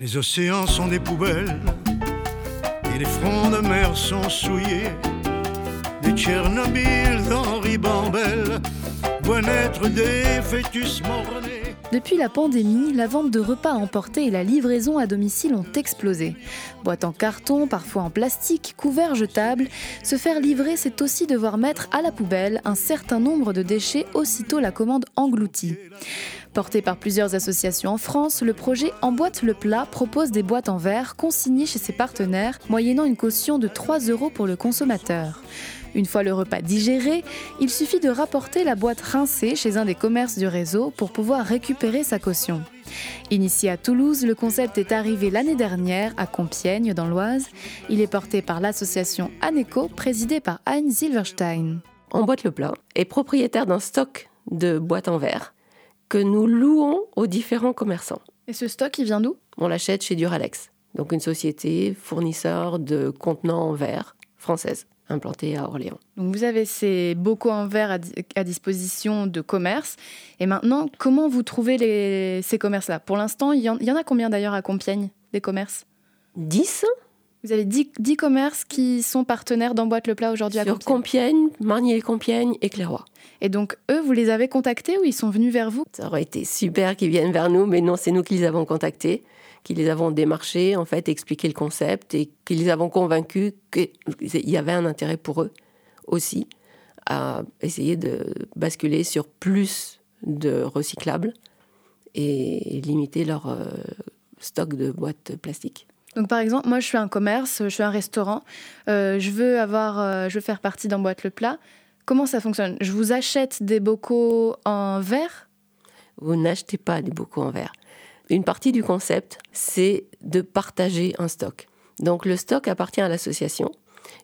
Les océans sont des poubelles et les fronts de mer sont souillés. Des Tchernobyl d'Henri Bambel voient naître des fœtus morts-nés. Depuis la pandémie, la vente de repas à emporter et la livraison à domicile ont explosé. Boîtes en carton, parfois en plastique, couverts jetables, se faire livrer, c'est aussi devoir mettre à la poubelle un certain nombre de déchets aussitôt la commande engloutie. Porté par plusieurs associations en France, le projet Emboîte le plat propose des boîtes en verre consignées chez ses partenaires, moyennant une caution de 3 euros pour le consommateur. Une fois le repas digéré, il suffit de rapporter la boîte rincée chez un des commerces du réseau pour pouvoir récupérer sa caution. Initié à Toulouse, le concept est arrivé l'année dernière à Compiègne, dans l'Oise. Il est porté par l'association Aneco, présidée par Anne Silverstein. Emboîte le plat est propriétaire d'un stock de boîtes en verre que nous louons aux différents commerçants. Et ce stock, il vient d'où? On l'achète chez Duralex, donc une société fournisseur de contenants en verre française implantée à Orléans. Donc vous avez ces bocaux en verre à, à disposition de commerce. Et maintenant, comment vous trouvez les, ces commerces-là? Pour l'instant, il, y en a combien d'ailleurs à Compiègne, des commerces? 10 Vous avez 10, 10 commerces qui sont partenaires d'Emboîte le Plat aujourd'hui à sur Compiègne. Compiègne, Marnier-Compiègne et Clairoy. Et donc, eux, vous les avez contactés ou ils sont venus vers vous? Ça aurait été super qu'ils viennent vers nous, mais non, c'est nous qui les avons contactés, qui les avons démarchés, en fait, expliqué le concept et qui les avons convaincus qu'il y avait un intérêt pour eux aussi à essayer de basculer sur plus de recyclables et limiter leur euh, stock de boîtes plastiques. Donc par exemple, moi je suis un commerce, je suis un restaurant, euh, je veux avoir, euh, je veux faire partie d'Emboîte le plat. Comment ça fonctionne? Je vous achète des bocaux en verre? Vous n'achetez pas des bocaux en verre. Une partie du concept, c'est de partager un stock. Donc le stock appartient à l'association.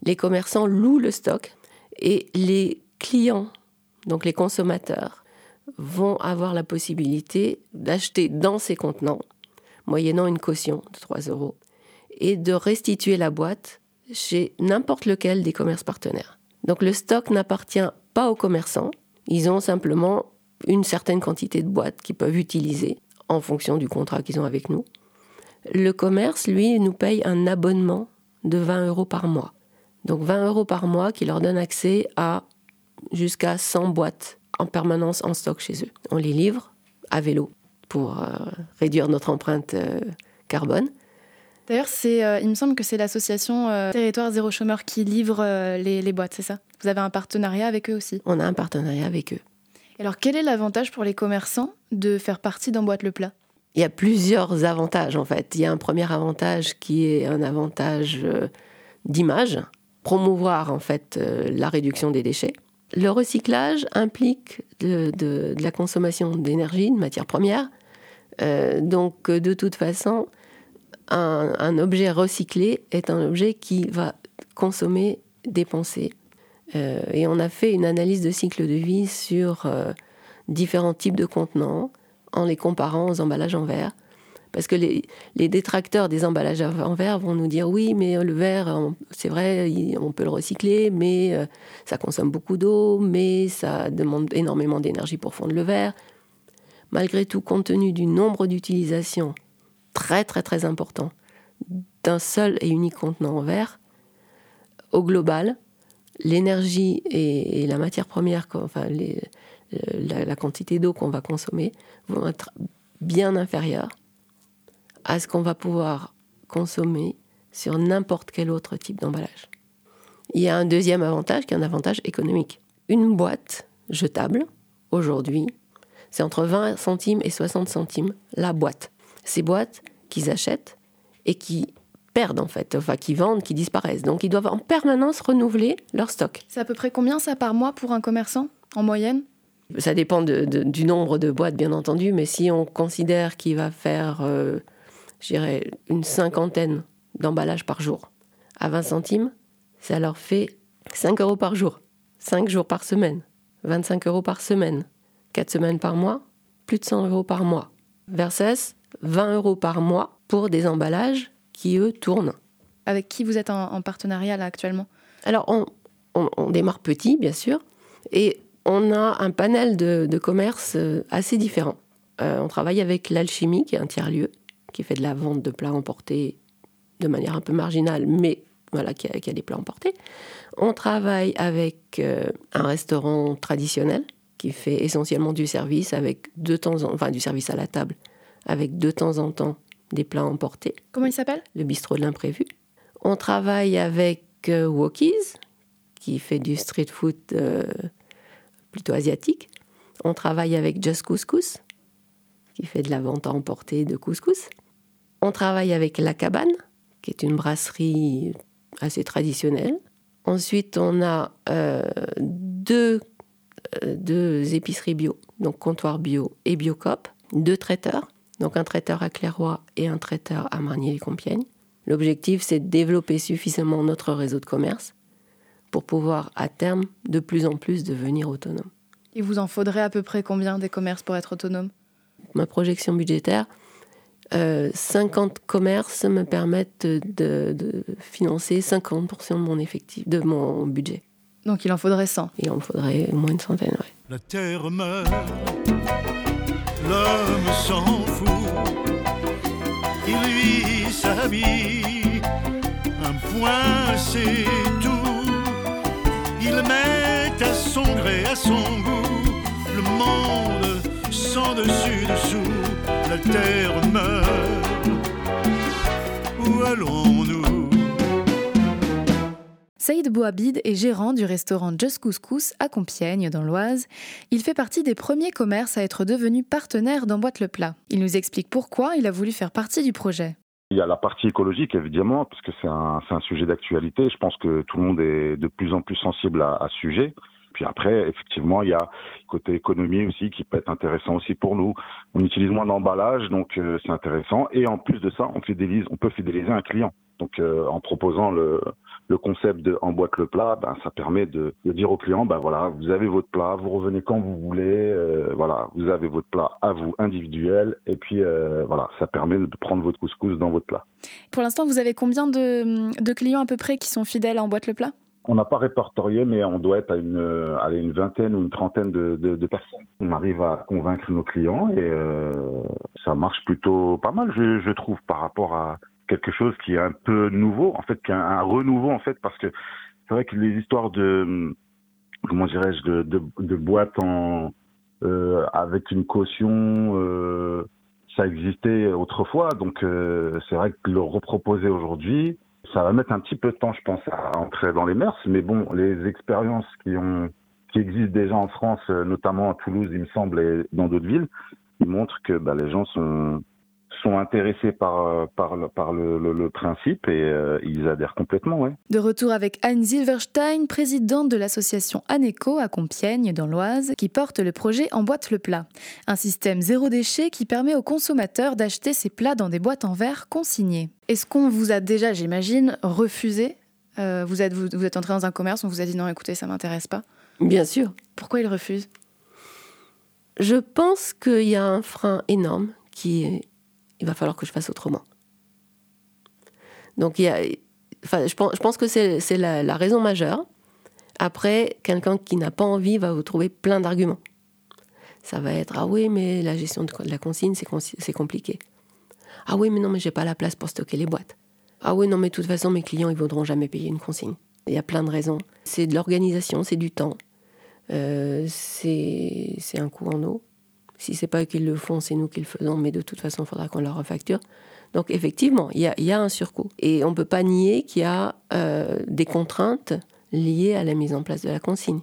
Les commerçants louent le stock et les clients, donc les consommateurs, vont avoir la possibilité d'acheter dans ces contenants, moyennant une caution de 3 euros, et de restituer la boîte chez n'importe lequel des commerces partenaires. Donc le stock n'appartient pas aux commerçants, ils ont simplement une certaine quantité de boîtes qu'ils peuvent utiliser en fonction du contrat qu'ils ont avec nous. Le commerce, lui, nous paye un abonnement de 20 euros par mois. Donc 20 euros par mois qui leur donne accès à jusqu'à 100 boîtes en permanence en stock chez eux. On les livre à vélo pour euh, réduire notre empreinte euh, carbone. D'ailleurs, c'est, euh, il me semble que c'est l'association euh, Territoire Zéro Chômeur qui livre euh, les, les boîtes, c'est ça? Vous avez un partenariat avec eux aussi? On a un partenariat avec eux. Alors, quel est l'avantage pour les commerçants de faire partie d'Emboîte le Plat? Il y a plusieurs avantages en fait. Il y a un premier avantage qui est un avantage euh, d'image, promouvoir en fait la réduction des déchets. Le recyclage implique de, de- de la consommation d'énergie, de matières premières. Donc de toute façon, un, objet recyclé est un objet qui va consommer, dépenser. Euh, et on a fait une analyse de cycle de vie sur euh, différents types de contenants en les comparant aux emballages en verre. Parce que les, les détracteurs des emballages en verre vont nous dire oui, mais le verre, c'est vrai, on peut le recycler, mais euh, ça consomme beaucoup d'eau, mais ça demande énormément d'énergie pour fondre le verre. Malgré tout, compte tenu du nombre d'utilisations très très très important d'un seul et unique contenant en verre, au global, l'énergie et, la matière première, enfin les- la, la quantité d'eau qu'on va consommer, vont être bien inférieures à ce qu'on va pouvoir consommer sur n'importe quel autre type d'emballage. Il y a un deuxième avantage qui est un avantage économique. Une boîte jetable, aujourd'hui, c'est entre 20 centimes et 60 centimes la boîte. Ces boîtes qu'ils achètent et qui perdent en fait, enfin qui vendent, qui disparaissent. Donc ils doivent en permanence renouveler leur stock. C'est à peu près combien ça par mois pour un commerçant, en moyenne? Ça dépend de- de- du nombre de boîtes, bien entendu, mais si on considère qu'il va faire, euh, je dirais, une cinquantaine d'emballages par jour, à 20 centimes, ça leur fait 5 euros par jour, 5 jours par semaine, 25 euros par semaine, 4 semaines par mois, plus de 100 euros par mois, versus 20 euros par mois pour des emballages qui, eux, tournent. Avec qui vous êtes en, en partenariat là actuellement? Alors, on, on- on démarre petit, bien sûr, et on a un panel de, de commerces euh, assez différents. Euh, on travaille avec l'Alchimie, qui est un tiers-lieu, qui fait de la vente de plats emportés de manière un peu marginale, mais voilà, qui a, des plats emportés. On travaille avec euh, un restaurant traditionnel qui fait essentiellement du service avec de temps en enfin du service à la table avec de temps en temps des plats emportés. Comment il s'appelle? Le bistrot de l'imprévu. On travaille avec euh, Walkies qui fait du street food euh, plutôt asiatique. On travaille avec Just Couscous qui fait de la vente à emporter de couscous. On travaille avec La Cabane qui est une brasserie assez traditionnelle. Ensuite, on a euh, deux, deux, épiceries bio, donc comptoir bio et Biocop, deux traiteurs, donc un traiteur à Clairoy et un traiteur à Marnier-les-Compiègnes. L'objectif, c'est de développer suffisamment notre réseau de commerce pour pouvoir, à terme, de plus en plus devenir autonome. Il vous en faudrait à peu près combien des commerces pour être autonome? Ma projection budgétaire, 50 euh, commerces me permettent de, financer 50% de mon effectif, de mon budget. Donc il en faudrait 100 Il en faudrait au moins une centaine, oui. La terre meurt, l'homme s'en fout, il vit sa vie, un point c'est tout. Il met à son gré, à son goût, le monde sans dessus dessous la terre meurt. Où allons-nous? Saïd Bouhabid est gérant du restaurant Just Couscous à Compiègne, dans l'Oise. Il fait partie des premiers commerces à être devenus partenaires d'Emboîte le Plat. Il nous explique pourquoi il a voulu faire partie du projet. Il y a la partie écologique, évidemment, parce que c'est un, sujet d'actualité. Je pense que tout le monde est de plus en plus sensible à, ce sujet. Puis après, effectivement, il y a le côté économie aussi qui peut être intéressant aussi pour nous. On utilise moins d'emballage, donc euh, c'est intéressant. Et en plus de ça, on peut fidéliser un client. Donc euh, en proposant le, le concept de emboîte le plat, ben, ça permet de, de, dire au client, ben voilà, vous avez votre plat, vous revenez quand vous voulez, euh, voilà, vous avez votre plat à vous individuel, et puis voilà, ça permet de prendre votre couscous dans votre plat. Pour l'instant, vous avez combien de, de clients à peu près qui sont fidèles à emboîte le plat? On n'a pas répertorié, mais on doit être à une, à une vingtaine ou une trentaine de, de, de, personnes. On arrive à convaincre nos clients et euh, ça marche plutôt pas mal, je, je, trouve, par rapport à quelque chose qui est un peu nouveau, en fait, qui est un, renouveau, en fait, parce que c'est vrai que les histoires de, comment dirais-je, de, de, boîtes en, euh, avec une caution, euh, ça existait autrefois, donc euh, c'est vrai que le reproposer aujourd'hui, ça va mettre un petit peu de temps, je pense, à entrer dans les mœurs, mais bon, les expériences qui ont qui existent déjà en France, notamment à Toulouse, il me semble, et dans d'autres villes, ils montrent que bah, les gens sont sont intéressés par, euh, par, le, par le, le, principe et euh, ils adhèrent complètement. Ouais. De retour avec Anne Silverstein, présidente de l'association Aneco à Compiègne, dans l'Oise, qui porte le projet En boîte le plat. Un système zéro déchet qui permet aux consommateurs d'acheter ses plats dans des boîtes en verre consignées. Est-ce qu'on vous a déjà, j'imagine, refusé euh, vous, êtes, vous, vous, êtes entré dans un commerce, on vous a dit non, écoutez, ça m'intéresse pas Bien sûr. Pourquoi ils refusent? Je pense qu'il y a un frein énorme qui est il va falloir que je fasse autrement. Donc, je, pense, que c'est la, la, raison majeure. Après, quelqu'un qui n'a pas envie va vous trouver plein d'arguments. Ça va être Ah oui, mais la gestion de la consigne, c'est compliqué. Ah oui, mais non, mais j'ai pas la place pour stocker les boîtes. Ah oui, non, mais de toute façon, mes clients, ils voudront jamais payer une consigne. Il y a plein de raisons. C'est de l'organisation, c'est du temps. Euh, c'est un coût en eau. Si c'est pas eux qui le font, c'est nous qui le faisons, mais de toute façon, il faudra qu'on leur refacture. Donc effectivement, il y a, un surcoût. Et on ne peut pas nier qu'il y a euh, des contraintes liées à la mise en place de la consigne.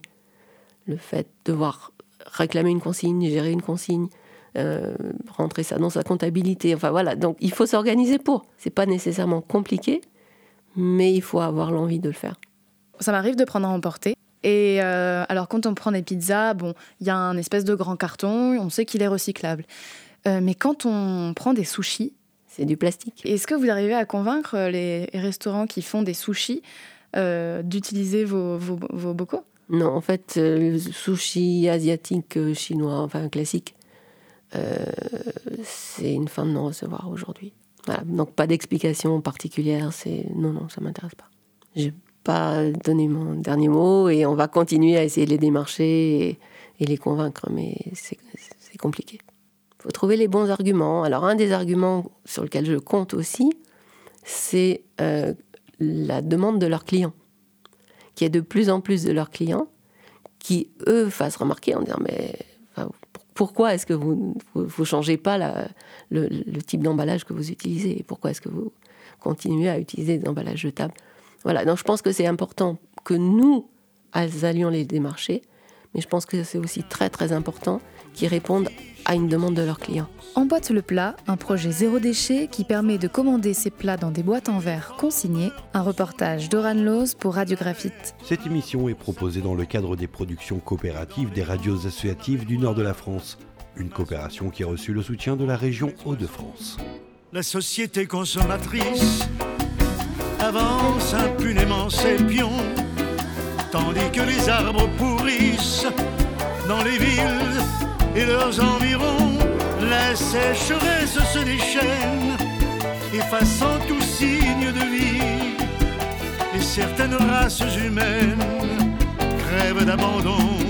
Le fait de devoir réclamer une consigne, gérer une consigne, euh, rentrer ça dans sa comptabilité. Enfin voilà, donc il faut s'organiser pour. C'est pas nécessairement compliqué, mais il faut avoir l'envie de le faire. Ça m'arrive de prendre à emporter et euh, alors, quand on prend des pizzas, bon, il y a un espèce de grand carton, on sait qu'il est recyclable. Euh, mais quand on prend des sushis, c'est du plastique. Est-ce que vous arrivez à convaincre euh, les restaurants qui font des sushis d'utiliser vos, vos, bocaux? Non, en fait, le sushi asiatique, chinois, enfin classique, c'est une fin de non-recevoir aujourd'hui. Voilà. Donc, pas d'explication particulière. C'est non, non, ça m'intéresse pas pas donner mon dernier mot et on va continuer à essayer de les démarcher et, les convaincre, mais c'est compliqué. faut trouver les bons arguments. Alors un des arguments sur lequel je compte aussi, c'est euh, la demande de leurs clients. Qu'il y ait de plus en plus de leurs clients qui, eux, fassent remarquer en disant mais pourquoi est-ce que vous ne changez pas le, type d'emballage que vous utilisez Pourquoi est-ce que vous continuez à utiliser des emballages jetables? Voilà, donc je pense que c'est important que nous allions les démarcher, mais je pense que c'est aussi très très important qu'ils répondent à une demande de leurs clients. Emboîte le plat, un projet zéro déchet qui permet de commander ses plats dans des boîtes en verre consignées. Un reportage d'Oran Loz pour Radiographite. Cette émission est proposée dans le cadre des productions coopératives des radios associatives du nord de la France. Une coopération qui a reçu le soutien de la région Hauts-de-France. La société consommatrice ses pions, tandis que les arbres pourrissent dans les villes et leurs environs. La sécheresse se déchaîne, effaçant tout signe de vie. Et certaines races humaines crèvent d'abandon